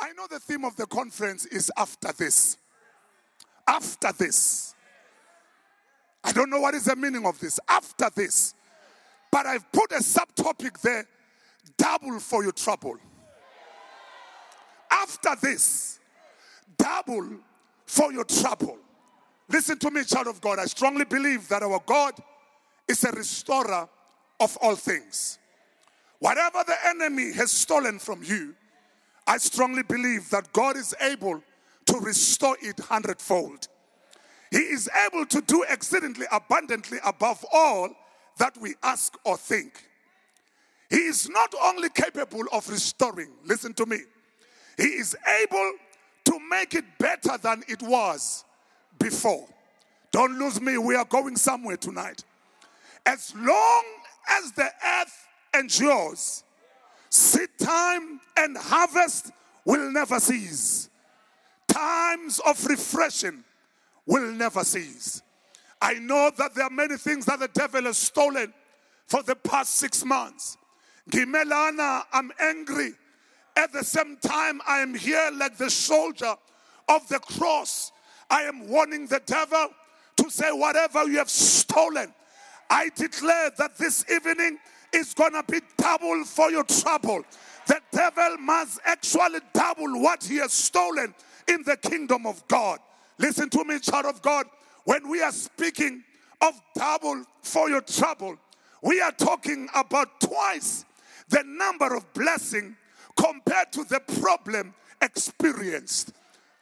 I know the theme of the conference is after this. After this. I don't know what is the meaning of this. After this. But I've put a subtopic there double for your trouble. After this, double for your trouble. Listen to me, child of God. I strongly believe that our God is a restorer of all things. Whatever the enemy has stolen from you, I strongly believe that God is able to restore it hundredfold. He is able to do exceedingly abundantly above all that we ask or think. He is not only capable of restoring, listen to me, he is able to make it better than it was before. Don't lose me, we are going somewhere tonight. As long as the earth endures, seed time and harvest will never cease. Times of refreshing will never cease. I know that there are many things that the devil has stolen for the past six months. Gimelana, I'm angry. At the same time, I am here like the soldier of the cross. I am warning the devil to say, whatever you have stolen, I declare that this evening is going to be double for your trouble. The devil must actually double what he has stolen in the kingdom of God. Listen to me, child of God. When we are speaking of double for your trouble, we are talking about twice the number of blessing compared to the problem experienced.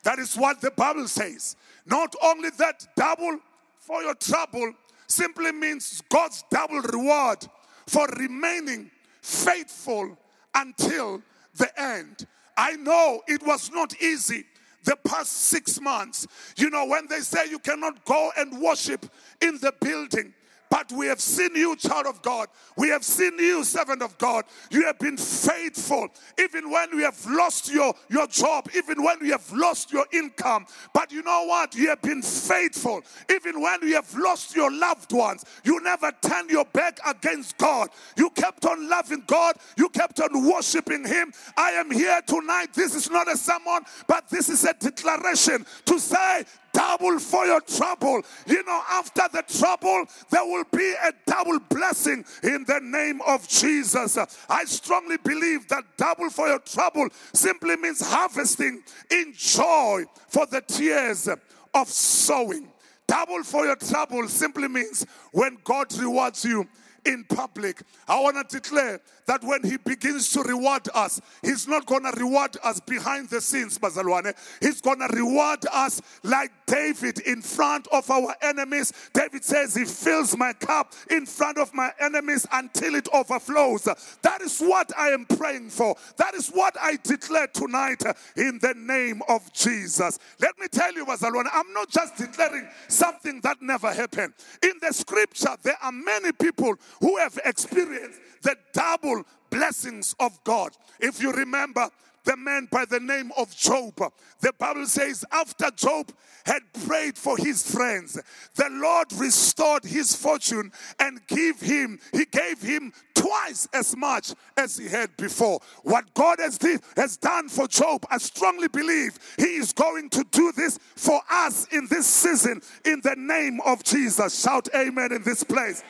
That is what the Bible says. Not only that, double for your trouble simply means God's double reward for remaining faithful until the end. I know it was not easy the past six months. You know, when they say you cannot go and worship in the building, but we have seen you, child of God. We have seen you, servant of God. You have been faithful, even when we have lost your, your job, even when we have lost your income. But you know what? You have been faithful, even when you have lost your loved ones. You never turned your back against God. You kept on loving God. You kept on worshiping Him. I am here tonight. This is not a sermon, but this is a declaration to say, double for your trouble. You know, after the trouble, there will be a double blessing in the name of Jesus. I strongly believe that double for your trouble simply means harvesting in joy for the tears of sowing. Double for your trouble simply means when God rewards you in public. I want to declare that when He begins to reward us, He's not going to reward us behind the scenes, Bazalwane. He's going to reward us like David in front of our enemies. David says, He fills my cup in front of my enemies until it overflows. That is what I am praying for. That is what I declare tonight in the name of Jesus. Let me tell you, Bazalwane, I'm not just declaring something that never happened. In the scripture, there are many people who have experienced the double blessings of God. If you remember, the man by the name of Job. The Bible says, after Job had prayed for his friends, the Lord restored his fortune and gave him, he gave him twice as much as he had before. What God has, did, has done for Job, I strongly believe he is going to do this for us in this season in the name of Jesus. Shout amen in this place.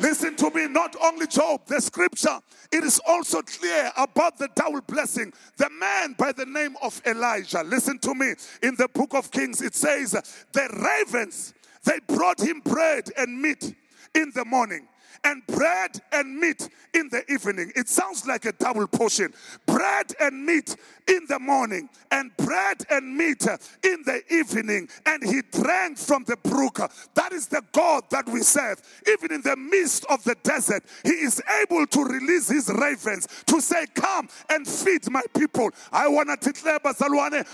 Listen to me, not only Job, the scripture, it is also clear about the double blessing. The man by the name of Elijah, listen to me, in the book of Kings, it says, the ravens, they brought him bread and meat in the morning and bread and meat in the evening. It sounds like a double portion. Bread and meat in the morning, and bread and meat in the evening. And he drank from the brook. That is the God that we serve. Even in the midst of the desert, he is able to release his ravens to say, Come and feed my people. I want to declare, Bazalwane,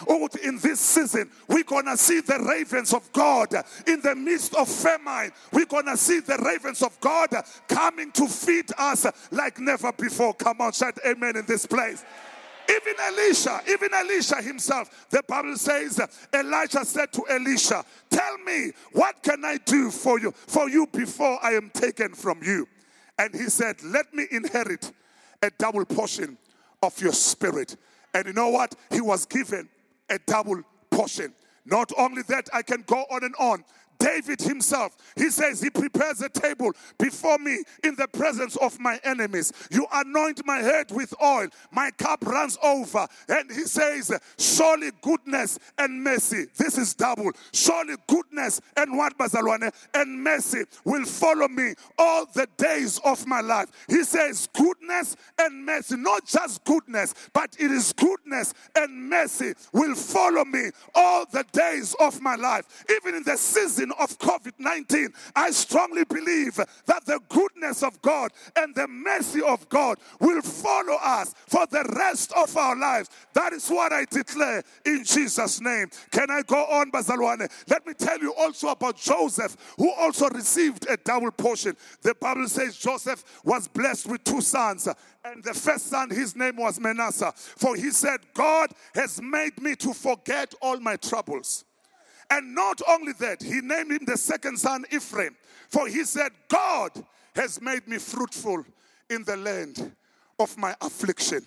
in this season, we're going to see the ravens of God in the midst of famine. We're going to see the ravens of God coming to feed us like never before. Come on, shout amen in this place. Even Elisha, even Elisha himself, the Bible says, Elijah said to Elisha, Tell me, what can I do for you, for you before I am taken from you? And he said, Let me inherit a double portion of your spirit. And you know what? He was given a double portion. Not only that, I can go on and on. David himself, he says, He prepares a table before me in the presence of my enemies. You anoint my head with oil, my cup runs over. And he says, Surely goodness and mercy, this is double. Surely goodness and what, Bazalwane? And mercy will follow me all the days of my life. He says, Goodness and mercy, not just goodness, but it is goodness and mercy will follow me all the days of my life. Even in the season of COVID 19, I strongly believe that the goodness of God and the mercy of God will follow us for the rest of our lives. That is what I declare in Jesus' name. Can I go on, Bazalwane? Let me tell you also about Joseph, who also received a double portion. The Bible says Joseph was blessed with two sons. And the first son, his name was Manasseh. For he said, God has made me to forget all my troubles. And not only that, he named him the second son Ephraim. For he said, God has made me fruitful in the land of my affliction.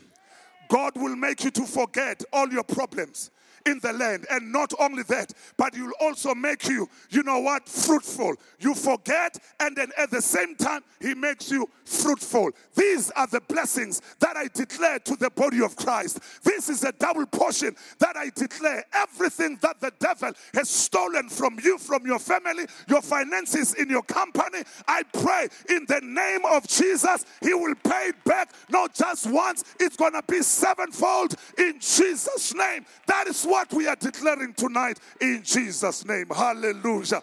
God will make you to forget all your problems in the land. And not only that, but you'll also make you, you know what, fruitful. You forget, and then at the same time, He makes you fruitful. These are the blessings that I declare to the body of Christ. This is a double portion that I declare. Everything that the devil has stolen from you, from your family, your finances, in your company, I pray in the name of Jesus, He will pay it back not just once, it's going to be sevenfold in Jesus' name. That is what we are declaring tonight in Jesus' name. Hallelujah.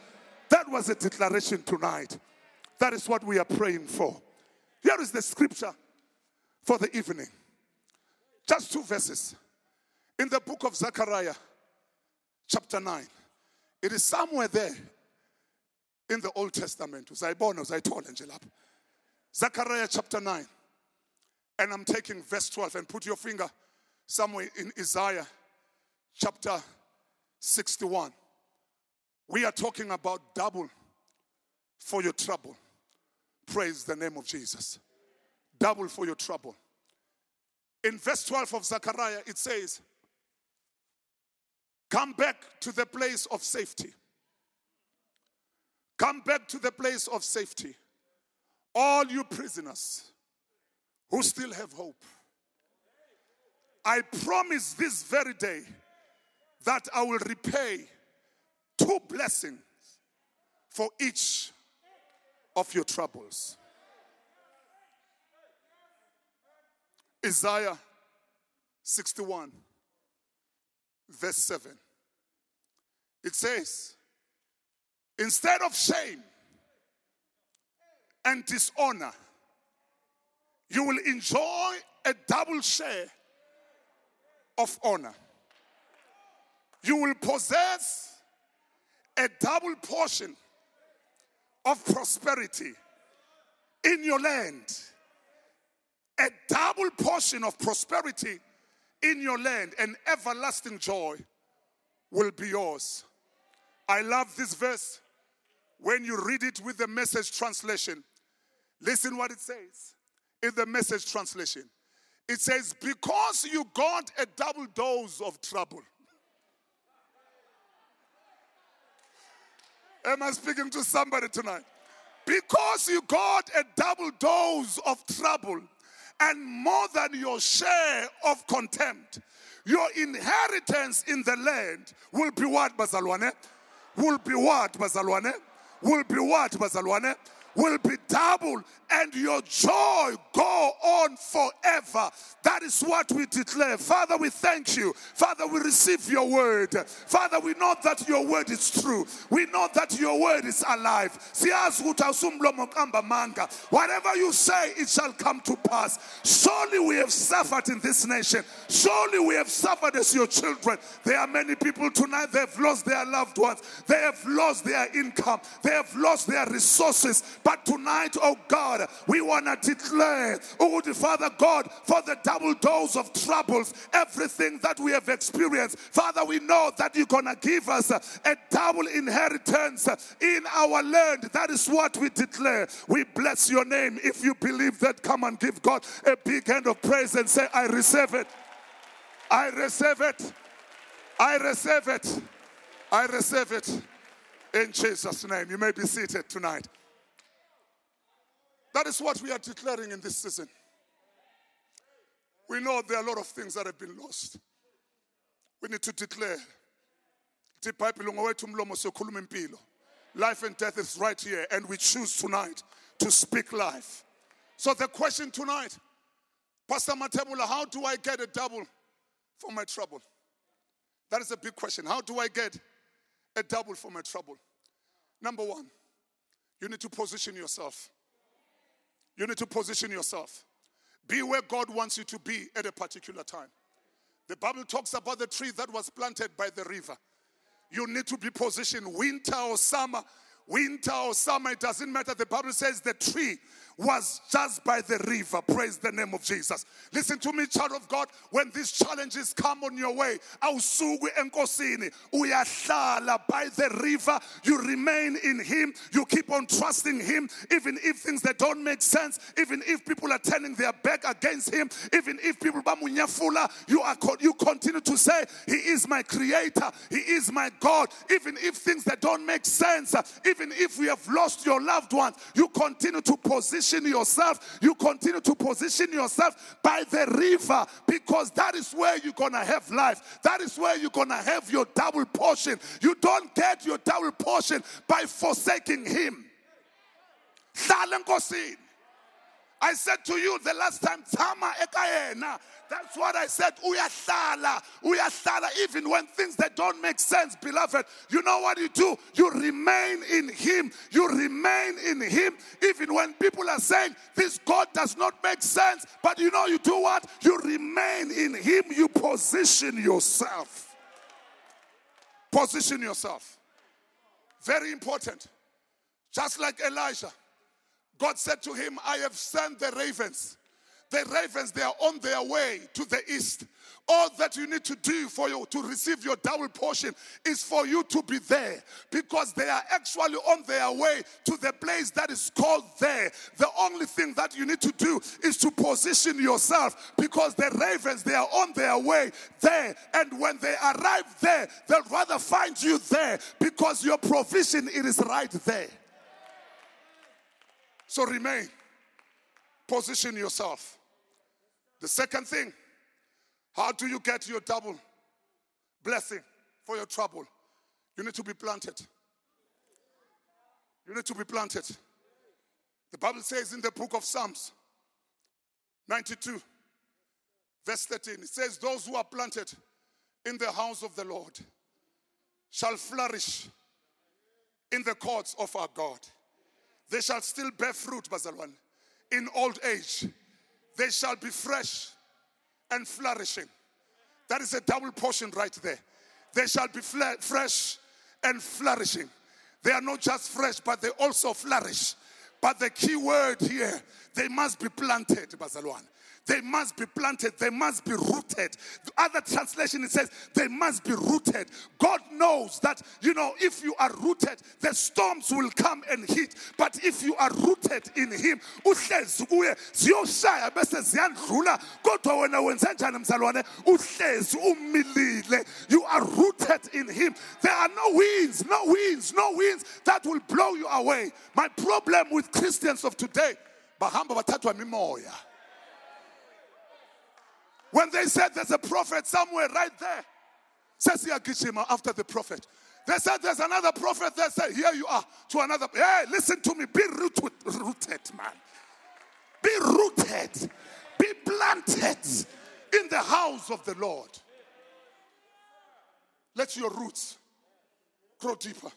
That was a declaration tonight. That is what we are praying for. Here is the scripture for the evening. Just two verses. In the book of Zechariah, chapter 9. It is somewhere there in the Old Testament. Zechariah chapter 9. And I'm taking verse 12 and put your finger somewhere in Isaiah chapter 61. We are talking about double for your trouble. Praise the name of Jesus. Double for your trouble. In verse 12 of Zechariah, it says, Come back to the place of safety. Come back to the place of safety. All you prisoners who still have hope. I promise this very day that I will repay two blessings for each of your troubles. Isaiah 61, verse 7. It says, Instead of shame and dishonor, you will enjoy a double share of honor you will possess a double portion of prosperity in your land. A double portion of prosperity in your land and everlasting joy will be yours. I love this verse when you read it with the message translation. Listen what it says in the message translation. It says, Because you got a double dose of trouble. Am I speaking to somebody tonight? Because you got a double dose of trouble and more than your share of contempt, your inheritance in the land will be what, Bazalwane? Will be what, Bazalwane? Will be what, Bazalwane? Will be double and your joy go on forever. That is what we declare. Father, we thank you. Father, we receive your word. Father, we know that your word is true. We know that your word is alive. Whatever you say, it shall come to pass. Surely we have suffered in this nation. Surely we have suffered as your children. There are many people tonight, they have lost their loved ones. They have lost their income. They have lost their resources. But tonight, oh God, we want to declare, oh, the Father God, for the double dose of troubles, everything that we have experienced. Father, we know that you're going to give us a double inheritance in our land. That is what we declare. We bless your name. If you believe that, come and give God a big hand of praise and say, I receive it. I receive it. I receive it. I receive it. In Jesus' name. You may be seated tonight. That is what we are declaring in this season. We know there are a lot of things that have been lost. We need to declare. Life and death is right here, and we choose tonight to speak life. So, the question tonight, Pastor Mathebula, how do I get a double for my trouble? That is a big question. How do I get a double for my trouble? Number one, you need to position yourself. You need to position yourself. Be where God wants you to be at a particular time. The Bible talks about the tree that was planted by the river. You need to be positioned winter or summer winter or summer, it doesn't matter. The Bible says the tree was just by the river. Praise the name of Jesus. Listen to me, child of God. When these challenges come on your way, awusuku enkosini, uyahlala by the river. You remain in Him. You keep on trusting Him, even if things that don't make sense, even if people are turning their back against Him, even if people bamunyafula, you are you continue to say, He is my Creator. He is my God. Even if things that don't make sense, even if we have lost your loved ones, you continue to position position yourself, you continue to position yourself by the river because that is where you're going to have life. That is where you're going to have your double portion. You don't get your double portion by forsaking Him. I said to you the last time, Tama. That's what I said. Uyahlala, uyahlala. Even when things that don't make sense, beloved, you know what you do? You remain in Him. You remain in Him. Even when people are saying this God does not make sense, but you know you do what? You remain in Him. You position yourself. Position yourself. Very important. Just like Elijah. God said to him, I have sent the ravens. The ravens, they are on their way to the east. All that you need to do for you to receive your double portion is for you to be there because they are actually on their way to the place that is called there. The only thing that you need to do is to position yourself because the ravens, they are on their way there. And when they arrive there, they'll rather find you there because your provision, it is right there. So remain. Position yourself. The second thing, how do you get your double blessing for your trouble? You need to be planted. You need to be planted. The Bible says in the book of Psalms 92, verse 13, it says, Those who are planted in the house of the Lord shall flourish in the courts of our God. They shall still bear fruit, Bazalwan. In old age, they shall be fresh and flourishing. That is a double portion right there. They shall be fresh and flourishing. They are not just fresh, but they also flourish. But the key word here, they must be planted, Bazalwan. They must be planted. They must be rooted. The other translation it says they must be rooted. God knows that you know if you are rooted, the storms will come and hit. But if you are rooted in Him. You are rooted in Him. There are no winds, no winds, no winds that will blow you away. My problem with Christians of today, bahamba bathathwa mimoya. When they said there's a prophet somewhere right there, says Yagishima after the prophet. They said there's another prophet there. Say, here you are to another. Hey, listen to me. Be rooted, rooted, man. Be rooted. Be planted in the house of the Lord. Let your roots grow deeper.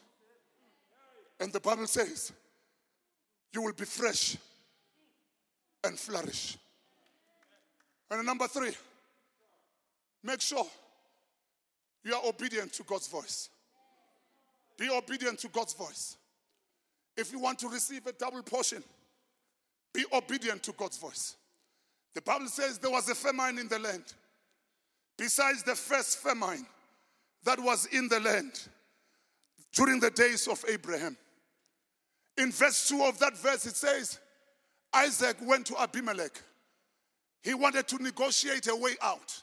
And the Bible says, you will be fresh and flourish. And number three, make sure you are obedient to God's voice. Be obedient to God's voice. If you want to receive a double portion, be obedient to God's voice. The Bible says there was a famine in the land. Besides the first famine that was in the land during the days of Abraham. In verse 2 of that verse, it says, Isaac went to Abimelech he wanted to negotiate a way out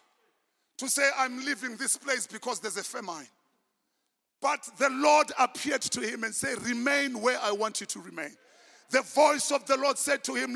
to say, I'm leaving this place because there's a famine. But the Lord appeared to him and said, Remain where I want you to remain. The voice of the Lord said to him,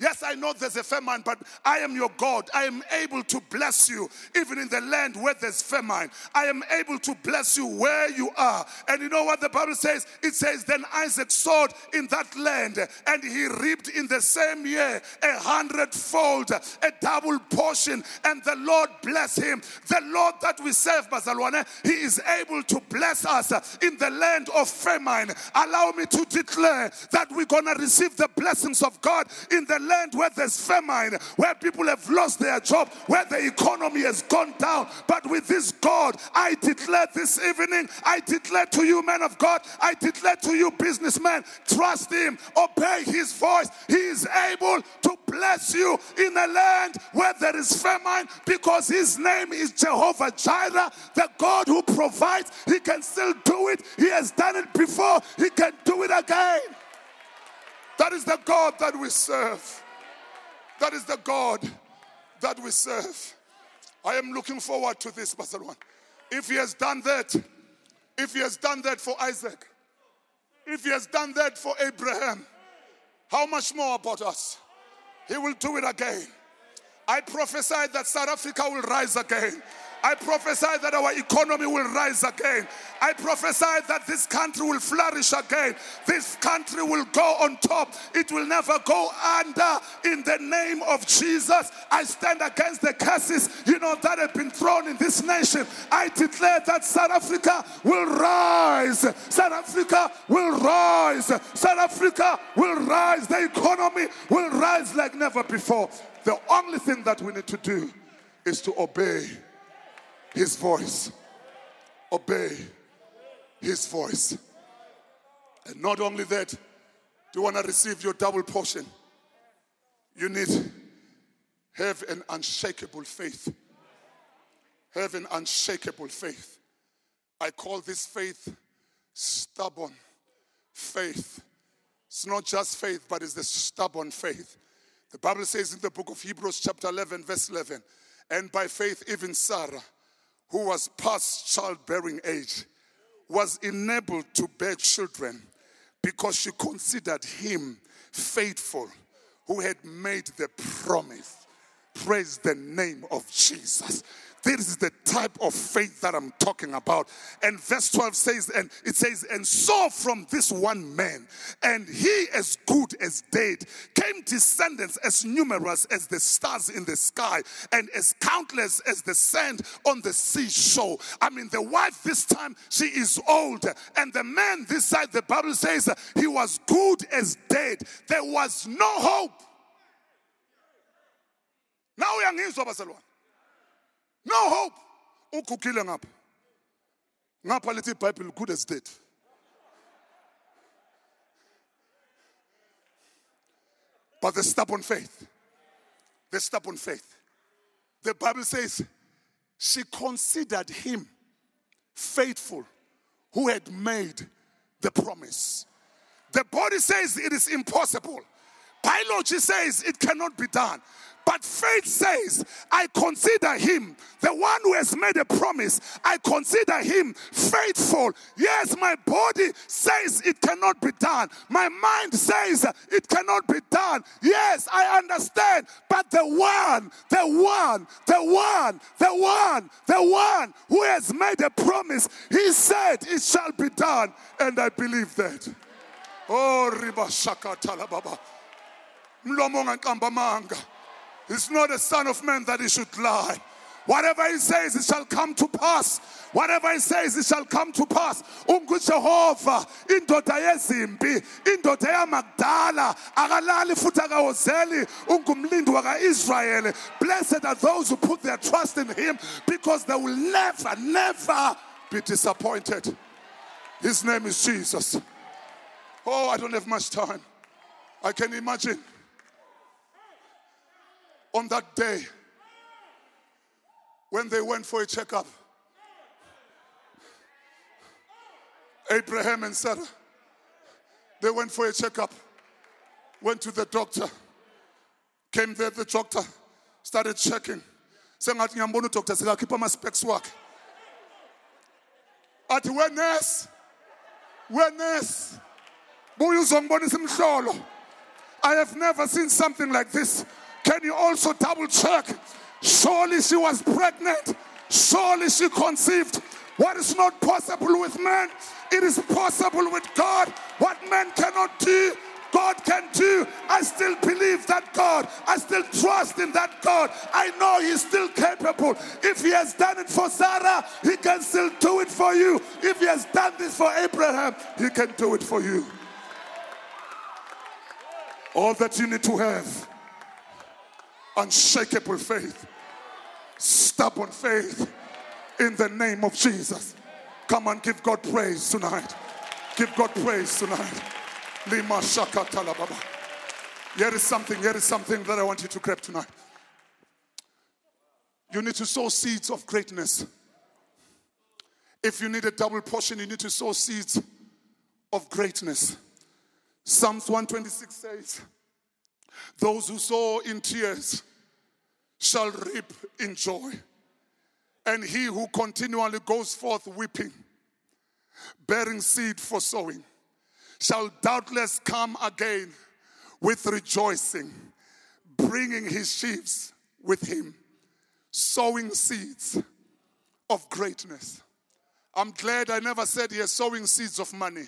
Yes, I know there's a famine, but I am your God. I am able to bless you even in the land where there's famine. I am able to bless you where you are. And you know what the Bible says? It says, Then Isaac sowed in that land, and he reaped in the same year a hundredfold, a double portion, and the Lord bless him. The Lord that we serve, Bazalwane, he is able to bless us in the land of famine. Allow me to declare that we're going to receive the blessings of God in the land where there's famine, where people have lost their job, where the economy has gone down. But with this God, I declare this evening, I declare to you, men of God, I declare to you, businessmen, trust Him, obey His voice. He is able to bless you in a land where there is famine because His name is Jehovah Jireh, the God who provides. He can still do it, He has done it before, He can do it again. That is the God that we serve. That is the God that we serve. I am looking forward to this, Pastor One. If he has done that, if he has done that for Isaac, if he has done that for Abraham, how much more about us? He will do it again. I prophesy that South Africa will rise again. I prophesy that our economy will rise again. I prophesy that this country will flourish again. This country will go on top. It will never go under. In the name of Jesus, I stand against the curses, you know, that have been thrown in this nation. I declare that South Africa will rise. South Africa will rise. South Africa will rise. The economy will rise like never before. The only thing that we need to do is to obey his voice. Obey his voice. And not only that, do you want to receive your double portion? You need have an unshakable faith. Have an unshakable faith. I call this faith stubborn faith. It's not just faith, but it's the stubborn faith. The Bible says in the book of Hebrews, chapter 11, verse 11, and by faith, even Sarah who was past childbearing age, was enabled to bear children because she considered him faithful who had made the promise. Praise the name of Jesus. This is the type of faith that I'm talking about. And verse 12 says, and it says, and so from this one man, and he as good as dead, came descendants as numerous as the stars in the sky, and as countless as the sand on the seashore. I mean, the wife this time, she is old, and the man this side, the Bible says, he was good as dead. There was no hope. Now we uyangizwa bazalwane no hope. Ukukile ngapha. Ngapha lithi iBhayibheli good as dead. But the stubborn faith, the stubborn faith. The Bible says she considered him faithful who had made the promise. The body says it is impossible. Biology says it cannot be done. But faith says, I consider him, the one who has made a promise, I consider him faithful. Yes, my body says it cannot be done. My mind says it cannot be done. Yes, I understand. But the one, the one, the one, the one, the one who has made a promise, he said it shall be done. And I believe that. Oh, Riba Shaka Talababa. Mlomo manga. He's not a son of man that he should lie. Whatever he says, it shall come to pass. Whatever he says, it shall come to pass. UnguJehova, indoda yezimpi, indoda yamakudala, akalali futhi akawozeli, ungumlindi waka-Israyeli. Blessed are those who put their trust in him because they will never, never be disappointed. His name is Jesus. Oh, I don't have much time. I can imagine on that day when they went for a checkup. Abraham and Sarah, they went for a checkup, went to the doctor, came there, the doctor started checking. sengathi ngiyambona udoktor sekakhipha ama-specs wakhe. Athi wenes wenes buye uzongibonisa imhlolo. I have never seen something like this can you also double check surely she was pregnant surely she conceived what is not possible with man it is possible with god what man cannot do God can do. I still believe that God. I still trust in that God. I know He's still capable. If He has done it for Sarah, He can still do it for you. If He has done this for Abraham, He can do it for you. All that you need to have unshakable faith, stubborn faith in the name of Jesus. Come and give God praise tonight. Give God praise tonight. Lima shaka talababa. Here is something, here is something that I want you to grab tonight. You need to sow seeds of greatness. If you need a double portion, you need to sow seeds of greatness. Psalms 126 says, Those who sow in tears shall reap in joy. And he who continually goes forth weeping, bearing seed for sowing, shall doubtless come again with rejoicing, bringing his sheaves with him, sowing seeds of greatness. I'm glad I never said here sowing seeds of money.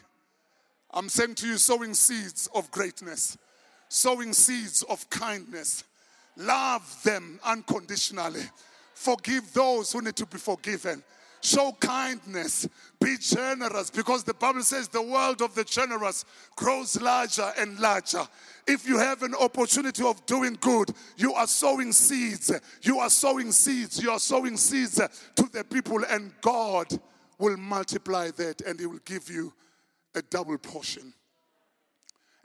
I'm saying to you, sowing seeds of greatness, sowing seeds of kindness. Love them unconditionally. Forgive those who need to be forgiven. Show kindness. Be generous because the Bible says the world of the generous grows larger and larger. If you have an opportunity of doing good, you are sowing seeds. You are sowing seeds. You are sowing seeds to the people, and God will multiply that and He will give you a double portion.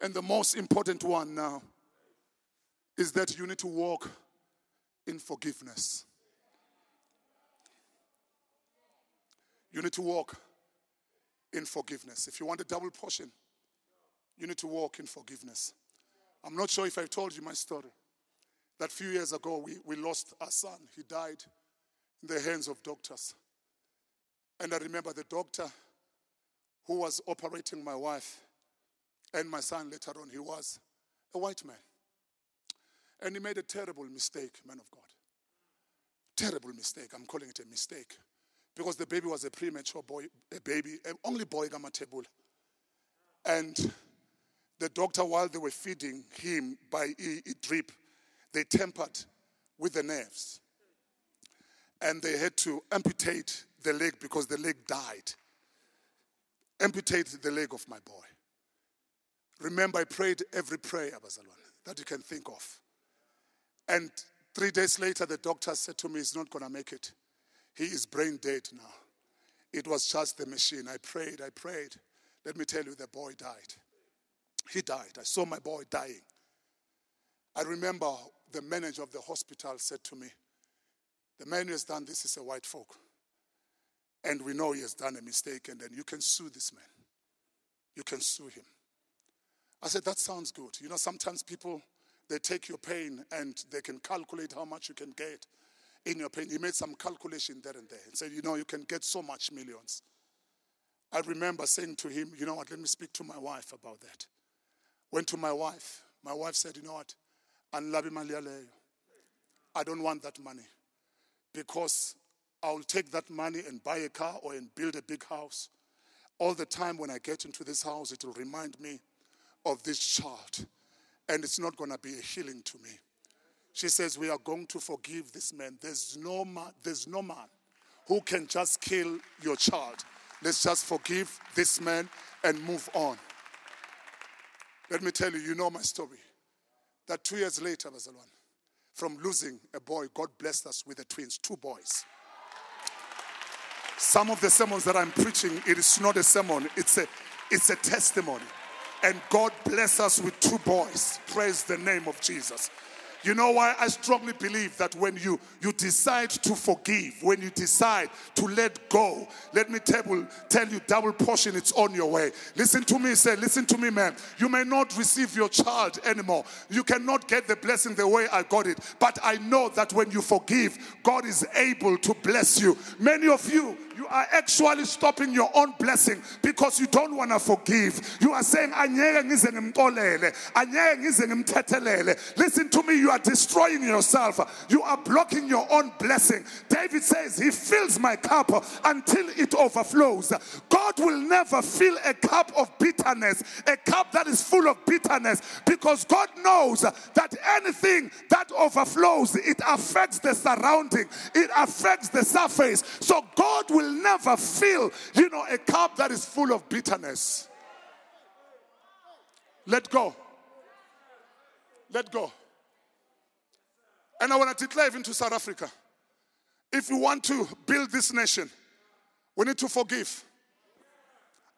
And the most important one now is that you need to walk in forgiveness. You need to walk in forgiveness. If you want a double portion, you need to walk in forgiveness. I'm not sure if I told you my story. That few years ago, we, we lost our son. He died in the hands of doctors. And I remember the doctor who was operating my wife and my son later on, he was a white man. And he made a terrible mistake, man of God. Terrible mistake. I'm calling it a mistake. Because the baby was a premature boy, a baby, only boy Gamatebula. And the doctor, while they were feeding him by a, a drip, they tampered with the nerves. And they had to amputate the leg because the leg died. Amputate the leg of my boy. Remember, I prayed every prayer, Abazalwan, that you can think of. And three days later, the doctor said to me, He's not going to make it. He is brain dead now. It was just the machine. I prayed, I prayed. Let me tell you, the boy died. He died. I saw my boy dying. I remember the manager of the hospital said to me, The man who has done this is a white folk. And we know he has done a mistake, and then you can sue this man. You can sue him. I said, That sounds good. You know, sometimes people, they take your pain and they can calculate how much you can get in your pain. He made some calculation there and there and said, You know, you can get so much millions. I remember saying to him, You know what, let me speak to my wife about that. Went to my wife. My wife said, You know what, I don't want that money because I'll take that money and buy a car or and build a big house. All the time when I get into this house, it will remind me of this child. And it's not going to be a healing to me. She says, We are going to forgive this man. There's no man, there's no man who can just kill your child. Let's just forgive this man and move on. Let me tell you, you know my story. That two years later, Bazalwan, from losing a boy, God blessed us with the twins, two boys. Some of the sermons that I'm preaching, it is not a sermon, it's a, it's a testimony. And God bless us with two boys. Praise the name of Jesus. You know why I strongly believe that when you, you decide to forgive, when you decide to let go, let me tell, tell you, double portion, it's on your way. Listen to me, say, listen to me, man. You may not receive your child anymore. You cannot get the blessing the way I got it. But I know that when you forgive, God is able to bless you. Many of you, you are actually stopping your own blessing because you don't want to forgive. You are saying, Listen to me, you are destroying yourself. You are blocking your own blessing. David says, He fills my cup until it overflows. God will never fill a cup of bitterness, a cup that is full of bitterness, because God knows that anything that overflows, it affects the surrounding, it affects the surface. So God will never fill, you know, a cup that is full of bitterness. Let go. Let go. And I want to declare even to South Africa if we want to build this nation, we need to forgive.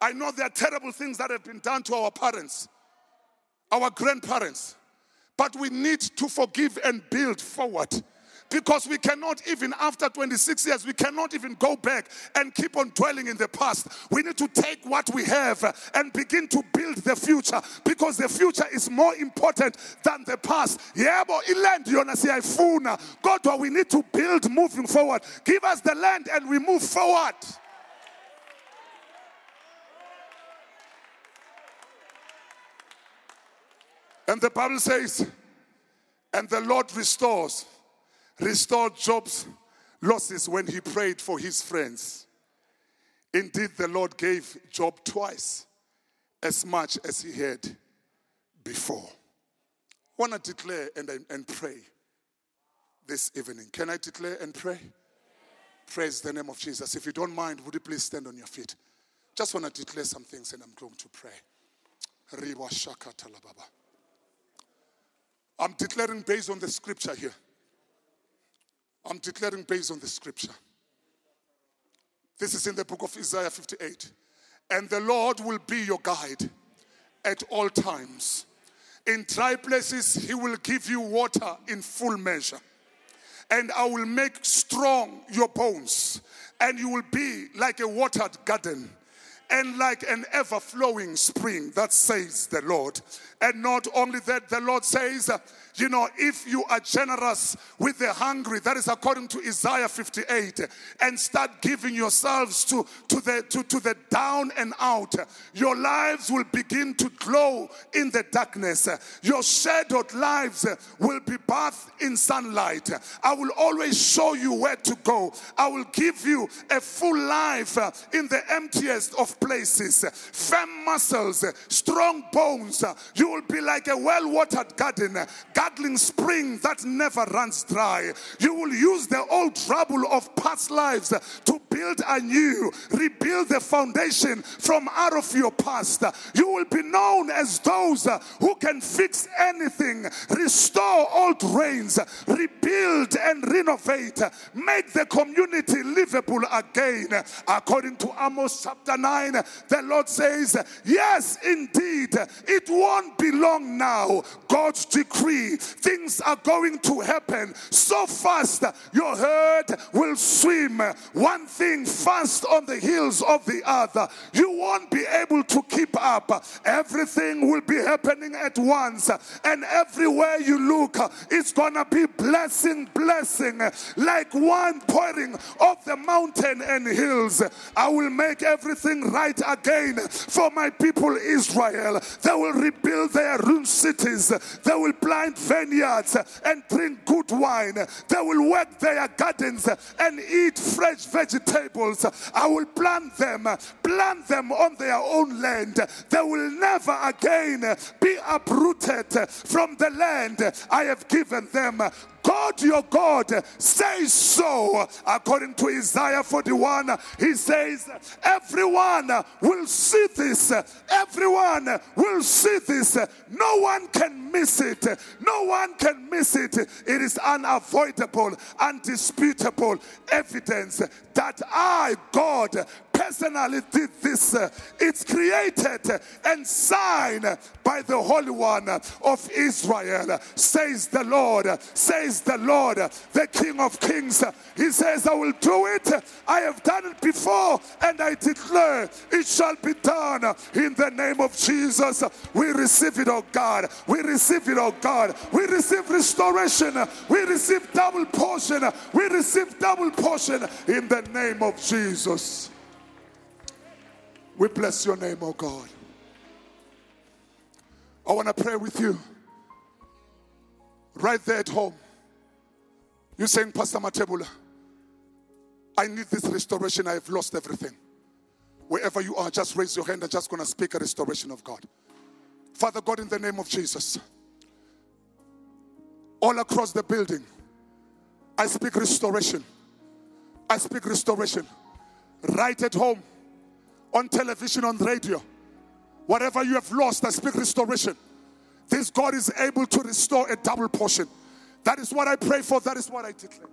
I know there are terrible things that have been done to our parents, our grandparents, but we need to forgive and build forward. Because we cannot even, after 26 years, we cannot even go back and keep on dwelling in the past. We need to take what we have and begin to build the future because the future is more important than the past. Yebo, iland yona siyayifuna. Kodwa we need to build moving forward. Give us the land and we move forward. And the Bible says, and the Lord restores restored Job's losses when he prayed for his friends. Indeed, the Lord gave Job twice as much as he had before. I want to declare and, and pray this evening. Can I declare and pray? Praise the name of Jesus. If you don't mind, would you please stand on your feet? Just want to declare some things and I'm going to pray. I'm declaring based on the scripture here. I'm declaring based on the scripture. This is in the book of Isaiah 58. And the Lord will be your guide at all times. In dry places, He will give you water in full measure. And I will make strong your bones, and you will be like a watered garden and like an ever flowing spring. That says the Lord. And not only that, the Lord says, you know, if you are generous with the hungry, that is according to Isaiah 58, and start giving yourselves to, to, the, to, to the down and out, your lives will begin to glow in the darkness. Your shadowed lives will be bathed in sunlight. I will always show you where to go. I will give you a full life in the emptiest of places. Firm muscles, strong bones. You will be like a well watered garden sparkling spring that never runs dry. You will use the old trouble of past lives to build anew, rebuild the foundation from out of your past. You will be known as those who can fix anything, restore old rains, rebuild and renovate, make the community livable again. According to Amos chapter 9, the Lord says, Yes, indeed, it won't be long now. God's decree things are going to happen so fast, your herd will swim one thing fast on the heels of the other. You won't be able to keep up. Everything will be happening at once, and everywhere you look, it's gonna be blessing, blessing, like one pouring off the mountain and hills. I will make everything right again for my people Israel. They will rebuild their ruined cities, they will plant vineyards and drink good wine. They will work their gardens and eat fresh vegetables. I will plant them, plant them on their own land. They will never again be uprooted from the land I have given them. God your God says so. According to Isaiah 41, he says, Everyone will see this. Everyone will see this. No one can miss it. No one can miss it. It is unavoidable, undisputable evidence that I, God, personally did this. It's created and signed by the Holy One of Israel, says the Lord, says the Lord, the King of Kings. He says, I will do it. I have done it before, and I declare it shall be done in the name of Jesus. We receive it, oh God. We receive it, oh God. We receive restoration. We receive double portion. We receive double portion in the name of Jesus. We bless your name, oh God. I want to pray with you right there at home. You're saying, Pastor Mathebula, I need this restoration. I have lost everything. Wherever you are, just raise your hand. I'm just going to speak a restoration of God. Father God, in the name of Jesus, all across the building, I speak restoration. I speak restoration. Right at home, on television, on radio, whatever you have lost, I speak restoration. This God is able to restore a double portion. That is what I pray for. That is what I declare.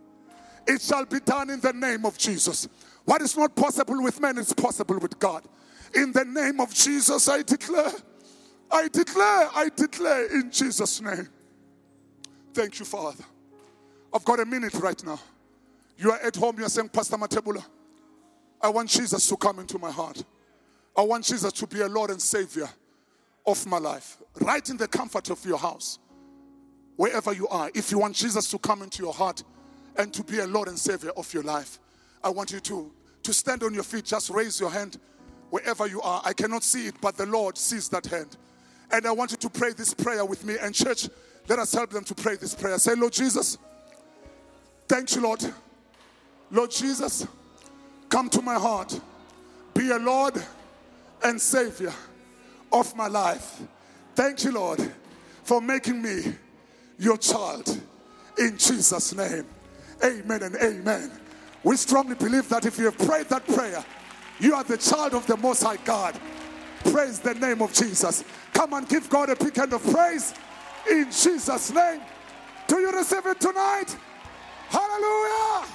It shall be done in the name of Jesus. What is not possible with men is possible with God. In the name of Jesus, I declare, I declare, I declare in Jesus' name. Thank you, Father. I've got a minute right now. You are at home, you're saying, Pastor Mathebula, I want Jesus to come into my heart. I want Jesus to be a Lord and Savior of my life. Right in the comfort of your house, wherever you are. If you want Jesus to come into your heart and to be a Lord and Savior of your life, I want you to, to stand on your feet. Just raise your hand wherever you are. I cannot see it, but the Lord sees that hand. And I want you to pray this prayer with me. And, church, let us help them to pray this prayer. Say, Lord Jesus, thank you, Lord. Lord Jesus, come to my heart. Be a Lord and Savior of my life. Thank you, Lord, for making me your child. In Jesus' name. Amen and amen. We strongly believe that if you have prayed that prayer, you are the child of the Most High God. Praise the name of Jesus. Come and give God a big hand of praise in Jesus' name. Do you receive it tonight? Hallelujah.